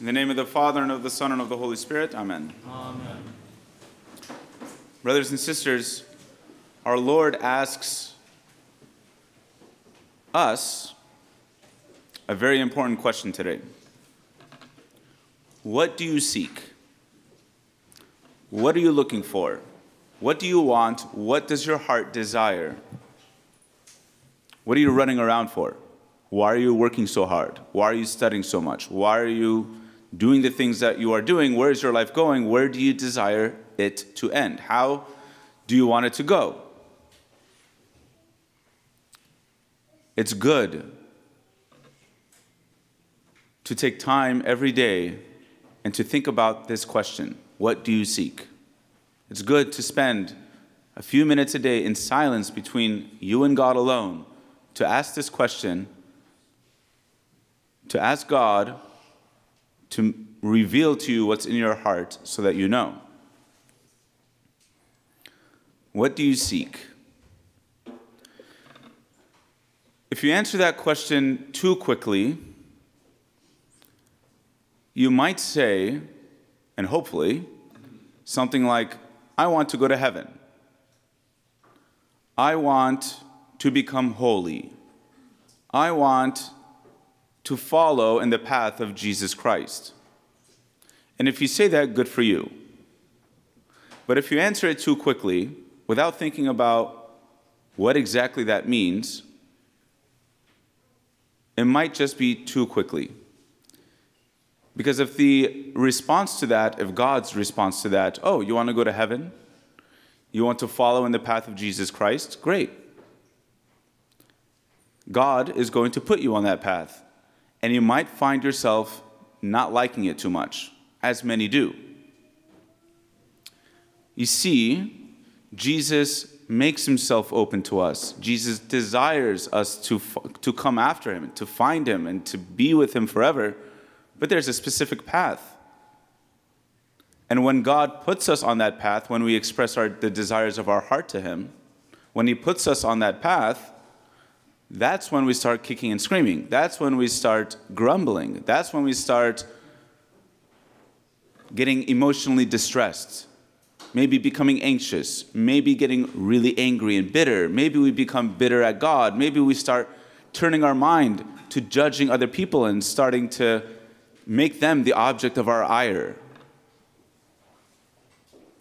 In the name of the Father, and of the Son, and of the Holy Spirit, Amen. Amen. Brothers and sisters, our Lord asks us a very important question today. What do you seek? What are you looking for? What do you want? What does your heart desire? What are you running around for? Why are you working so hard? Why are you studying so much? Why are you doing the things that you are doing? Where is your life going? Where do you desire it to end? How do you want it to go? It's good to take time every day and to think about this question What do you seek? It's good to spend a few minutes a day in silence between you and God alone to ask this question, to ask God to reveal to you what's in your heart so that you know. What do you seek? If you answer that question too quickly, you might say, and hopefully, something like, I want to go to heaven. I want to become holy. I want to follow in the path of Jesus Christ. And if you say that, good for you. But if you answer it too quickly, without thinking about what exactly that means, it might just be too quickly. Because if the response to that, if God's response to that, oh, you want to go to heaven? You want to follow in the path of Jesus Christ? Great. God is going to put you on that path. And you might find yourself not liking it too much, as many do. You see, Jesus makes himself open to us. Jesus desires us to, to come after him, to find him, and to be with him forever. But there's a specific path. And when God puts us on that path, when we express our, the desires of our heart to him, when he puts us on that path, that's when we start kicking and screaming. That's when we start grumbling. That's when we start getting emotionally distressed, maybe becoming anxious, maybe getting really angry and bitter. Maybe we become bitter at God. Maybe we start turning our mind to judging other people and starting to make them the object of our ire.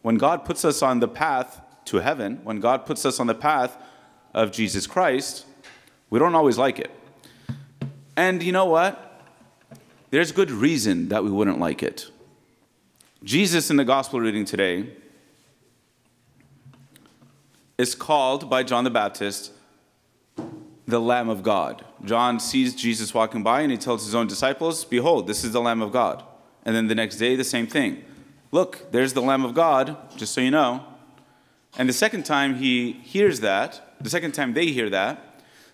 When God puts us on the path to heaven, when God puts us on the path of Jesus Christ, we don't always like it. And you know what? There's good reason that we wouldn't like it. Jesus in the gospel reading today is called by John the Baptist the Lamb of God. John sees Jesus walking by and he tells his own disciples, Behold, this is the Lamb of God. And then the next day, the same thing. Look, there's the Lamb of God, just so you know. And the second time he hears that, the second time they hear that,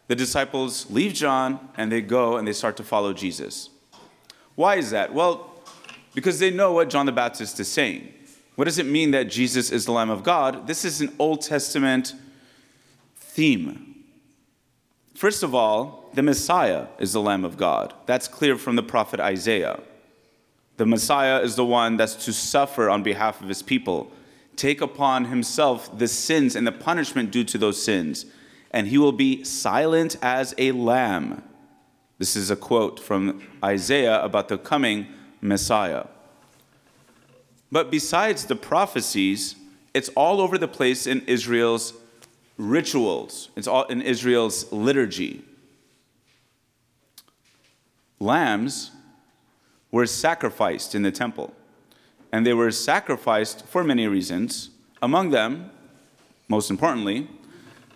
the disciples leave John and they go and they start to follow Jesus. Why is that? Well, because they know what John the Baptist is saying. What does it mean that Jesus is the Lamb of God? This is an Old Testament theme. First of all, the Messiah is the Lamb of God. That's clear from the prophet Isaiah. The Messiah is the one that's to suffer on behalf of his people, take upon himself the sins and the punishment due to those sins and he will be silent as a lamb. This is a quote from Isaiah about the coming Messiah. But besides the prophecies, it's all over the place in Israel's rituals, it's all in Israel's liturgy. Lambs were sacrificed in the temple, and they were sacrificed for many reasons. Among them, most importantly,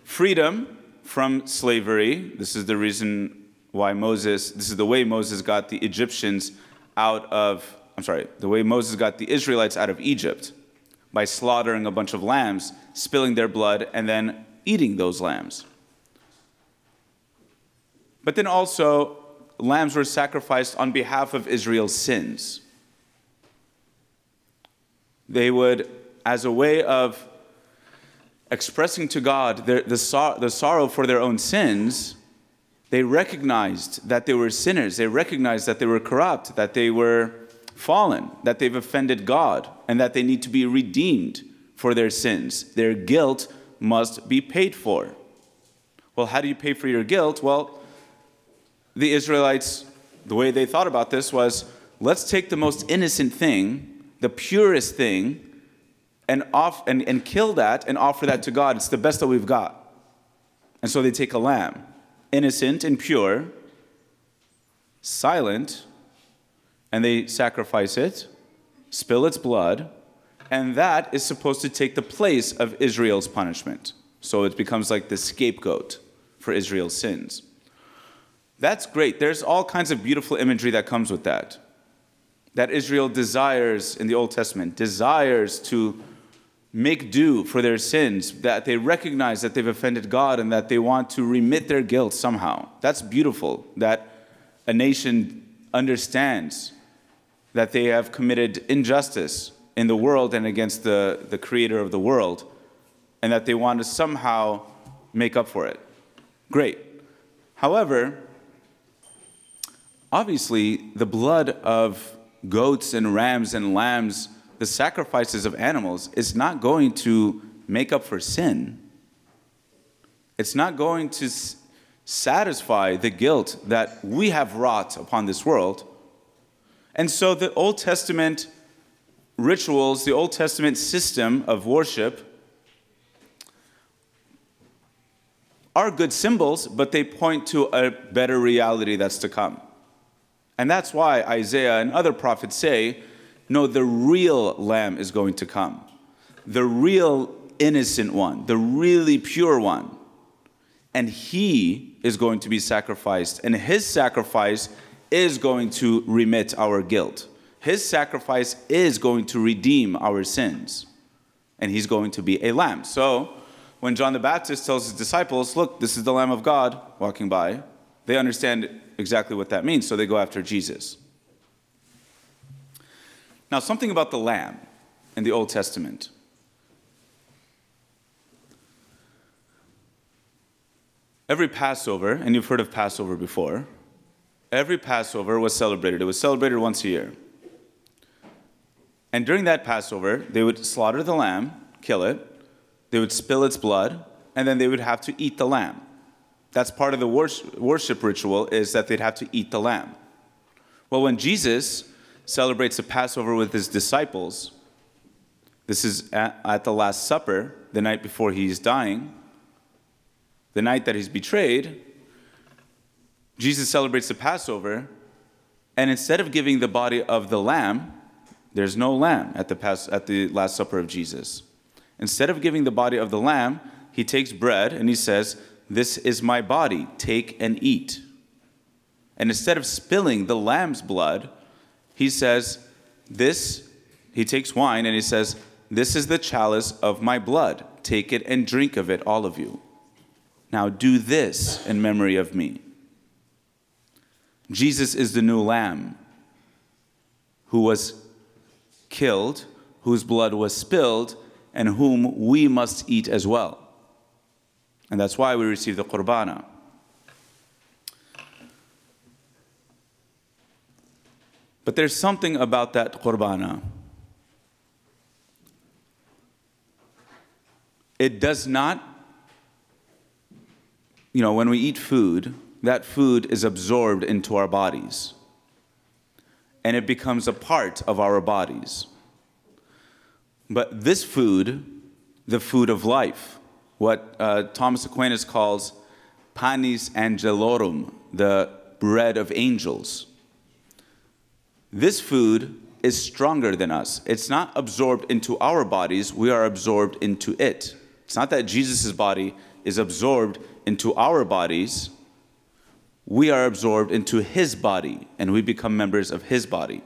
freedom from slavery. This is the reason why Moses, this is the way Moses got the Egyptians out of, I'm sorry, the way Moses got the Israelites out of Egypt by slaughtering a bunch of lambs, spilling their blood, and then eating those lambs. But then also, lambs were sacrificed on behalf of Israel's sins. They would, as a way of expressing to God their, the, sor- the sorrow for their own sins, they recognized that they were sinners. They recognized that they were corrupt, that they were fallen, that they've offended God, and that they need to be redeemed for their sins. Their guilt must be paid for. Well, how do you pay for your guilt? Well, the Israelites, the way they thought about this was let's take the most innocent thing, the purest thing, and, off, and, and kill that and offer that to God. It's the best that we've got. And so they take a lamb, innocent and pure, silent, and they sacrifice it, spill its blood, and that is supposed to take the place of Israel's punishment. So it becomes like the scapegoat for Israel's sins. That's great. There's all kinds of beautiful imagery that comes with that. That Israel desires in the Old Testament, desires to make due for their sins, that they recognize that they've offended God and that they want to remit their guilt somehow. That's beautiful. That a nation understands that they have committed injustice in the world and against the, the creator of the world, and that they want to somehow make up for it. Great. However, obviously, the blood of goats and rams and lambs, the sacrifices of animals, is not going to make up for sin. It's not going to satisfy the guilt that we have wrought upon this world. And so the Old Testament rituals, the Old Testament system of worship, are good symbols, but they point to a better reality that's to come. And that's why Isaiah and other prophets say, no, the real lamb is going to come. The real innocent one, the really pure one. And he is going to be sacrificed. And his sacrifice is going to remit our guilt. His sacrifice is going to redeem our sins. And he's going to be a lamb. So, when John the Baptist tells his disciples, Look, this is the Lamb of God walking by, they understand exactly what that means, so they go after Jesus. Now, something about the lamb in the Old Testament. Every Passover, and you've heard of Passover before, every Passover was celebrated. It was celebrated once a year. And during that Passover, they would slaughter the lamb, kill it, they would spill its blood, and then they would have to eat the lamb. That's part of the worship ritual is that they'd have to eat the lamb. Well, when Jesus celebrates the Passover with his disciples, this is at, at the Last Supper, the night before he's dying, the night that he's betrayed, Jesus celebrates the Passover, and instead of giving the body of the lamb, there's no lamb at the, Pas- at the Last Supper of Jesus. Instead of giving the body of the lamb, he takes bread and he says, This is my body, take and eat. And instead of spilling the lamb's blood, he says, This, he takes wine and he says, This is the chalice of my blood. Take it and drink of it, all of you. Now do this in memory of me. Jesus is the new lamb who was killed, whose blood was spilled, and whom we must eat as well. And that's why we receive the qurbana. But there's something about that qurbana. It does not, you know, when we eat food, that food is absorbed into our bodies and it becomes a part of our bodies. But this food, the food of life, what uh, Thomas Aquinas calls panis angelorum, the bread of angels. This food is stronger than us. It's not absorbed into our bodies, we are absorbed into it. It's not that Jesus' body is absorbed into our bodies, we are absorbed into his body and we become members of his body.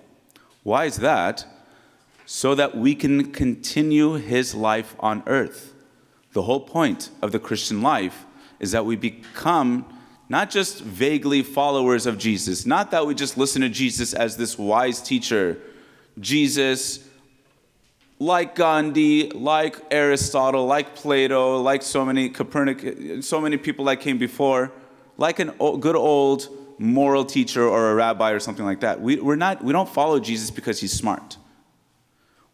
Why is that? So that we can continue his life on earth. The whole point of the Christian life is that we become not just vaguely followers of Jesus, not that we just listen to Jesus as this wise teacher. Jesus, like Gandhi, like Aristotle, like Plato, like so many Copernicus, so many people that came before like a good old moral teacher or a rabbi or something like that. We, we're not, we don't follow Jesus because he's smart.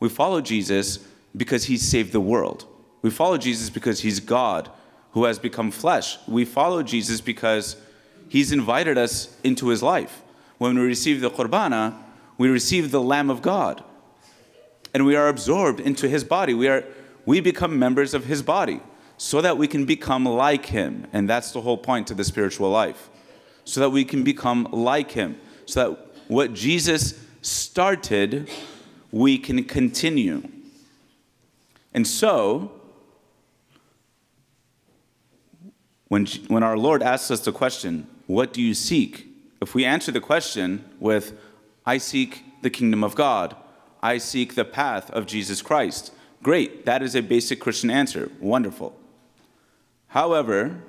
We follow Jesus because he saved the world. We follow Jesus because he's God who has become flesh. We follow Jesus because he's invited us into his life. When we receive the qurbana, we receive the Lamb of God. And we are absorbed into his body. We, are, we become members of his body so that we can become like him. And that's the whole point to the spiritual life. So that we can become like him. So that what Jesus started, we can continue. And so, when, when our Lord asks us the question, What do you seek? If we answer the question with, I seek the kingdom of God, I seek the path of Jesus Christ, great, that is a basic Christian answer. Wonderful. However,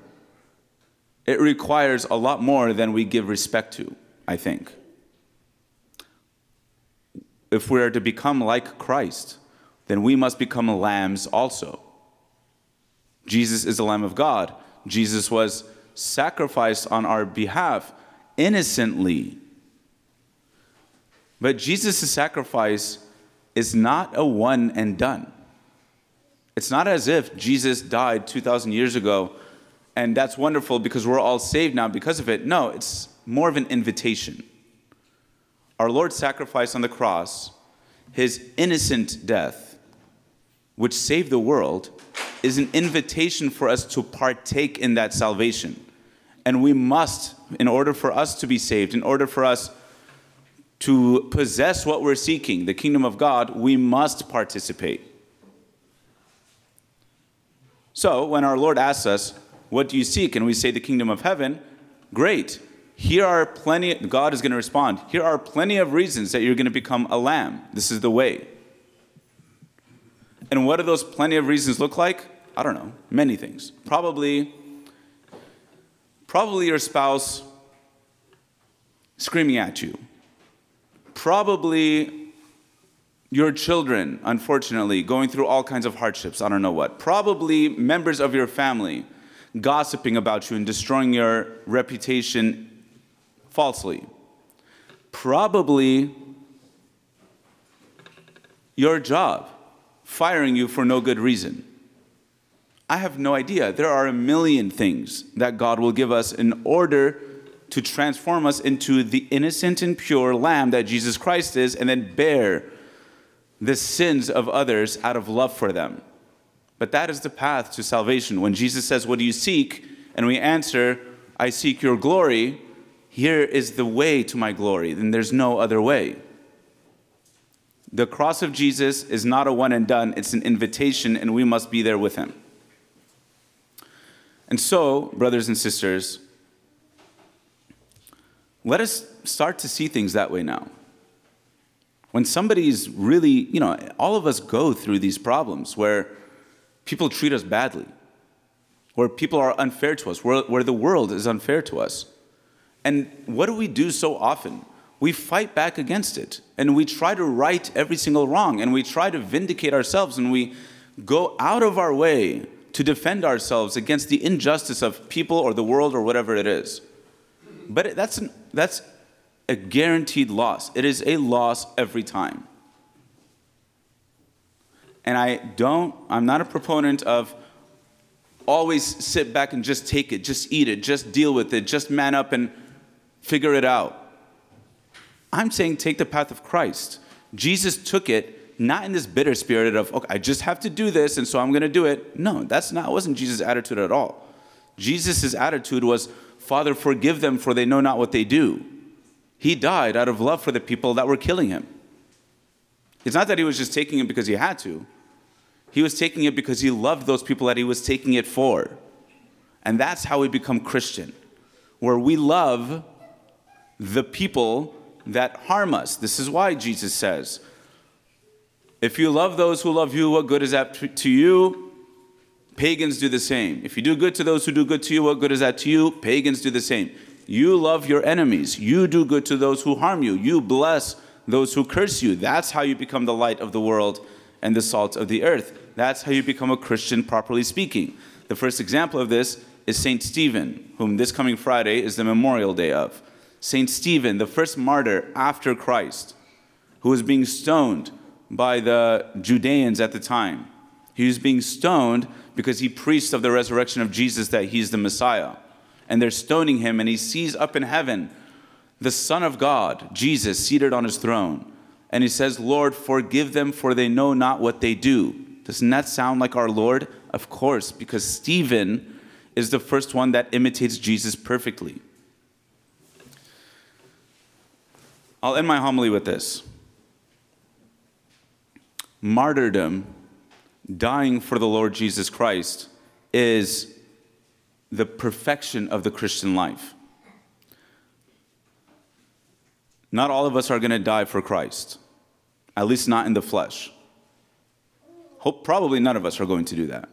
it requires a lot more than we give respect to, I think. If we are to become like Christ, then we must become lambs also. Jesus is the Lamb of God. Jesus was sacrificed on our behalf innocently. But Jesus' sacrifice is not a one and done. It's not as if Jesus died 2,000 years ago and that's wonderful because we're all saved now because of it. No, it's more of an invitation. Our Lord's sacrifice on the cross, his innocent death, which saved the world, is an invitation for us to partake in that salvation. And we must, in order for us to be saved, in order for us to possess what we're seeking, the kingdom of God, we must participate. So, when our Lord asks us, What do you seek? and we say the kingdom of heaven, great. Here are plenty, God is going to respond. Here are plenty of reasons that you're going to become a lamb. This is the way. And what do those plenty of reasons look like? I don't know. Many things. Probably, probably your spouse screaming at you. Probably your children, unfortunately, going through all kinds of hardships, I don't know what. Probably members of your family gossiping about you and destroying your reputation falsely. Probably your job firing you for no good reason. I have no idea. There are a million things that God will give us in order to transform us into the innocent and pure lamb that Jesus Christ is and then bear the sins of others out of love for them. But that is the path to salvation. When Jesus says, What do you seek? and we answer, I seek your glory, here is the way to my glory. Then there's no other way. The cross of Jesus is not a one and done, it's an invitation, and we must be there with him. And so, brothers and sisters, let us start to see things that way now. When somebody's really, you know, all of us go through these problems where people treat us badly, where people are unfair to us, where, where the world is unfair to us. And what do we do so often? We fight back against it and we try to right every single wrong and we try to vindicate ourselves and we go out of our way to defend ourselves against the injustice of people or the world or whatever it is. But that's, an, that's a guaranteed loss. It is a loss every time. And I don't, I'm not a proponent of always sit back and just take it, just eat it, just deal with it, just man up and figure it out. I'm saying take the path of Christ. Jesus took it not in this bitter spirit of, okay, I just have to do this and so I'm going to do it. No, that's not wasn't Jesus' attitude at all. Jesus' attitude was, Father, forgive them for they know not what they do. He died out of love for the people that were killing him. It's not that he was just taking it because he had to. He was taking it because he loved those people that he was taking it for. And that's how we become Christian, where we love the people that harm us. This is why Jesus says, If you love those who love you, what good is that to you? Pagans do the same. If you do good to those who do good to you, what good is that to you? Pagans do the same. You love your enemies. You do good to those who harm you. You bless those who curse you. That's how you become the light of the world and the salt of the earth. That's how you become a Christian, properly speaking. The first example of this is St. Stephen, whom this coming Friday is the memorial day of. Saint Stephen, the first martyr after Christ, who was being stoned by the Judeans at the time. He was being stoned because he preached of the resurrection of Jesus that he's the Messiah. And they're stoning him, and he sees up in heaven the Son of God, Jesus, seated on his throne. And he says, Lord, forgive them, for they know not what they do. Doesn't that sound like our Lord? Of course, because Stephen is the first one that imitates Jesus perfectly. I'll end my homily with this martyrdom, dying for the Lord Jesus Christ, is the perfection of the Christian life. Not all of us are going to die for Christ, at least not in the flesh. Hope probably none of us are going to do that.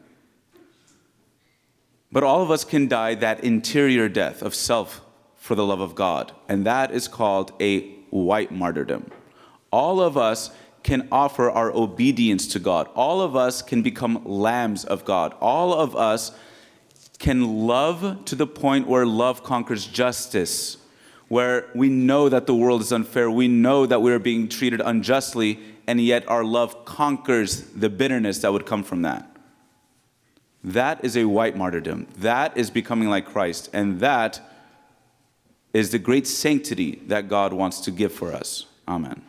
But all of us can die that interior death of self for the love of God, and that is called a white martyrdom. All of us can offer our obedience to God. All of us can become lambs of God. All of us can love to the point where love conquers justice where we know that the world is unfair, we know that we are being treated unjustly, and yet our love conquers the bitterness that would come from that. That is a white martyrdom. That is becoming like Christ, and that is the great sanctity that God wants to give for us. Amen.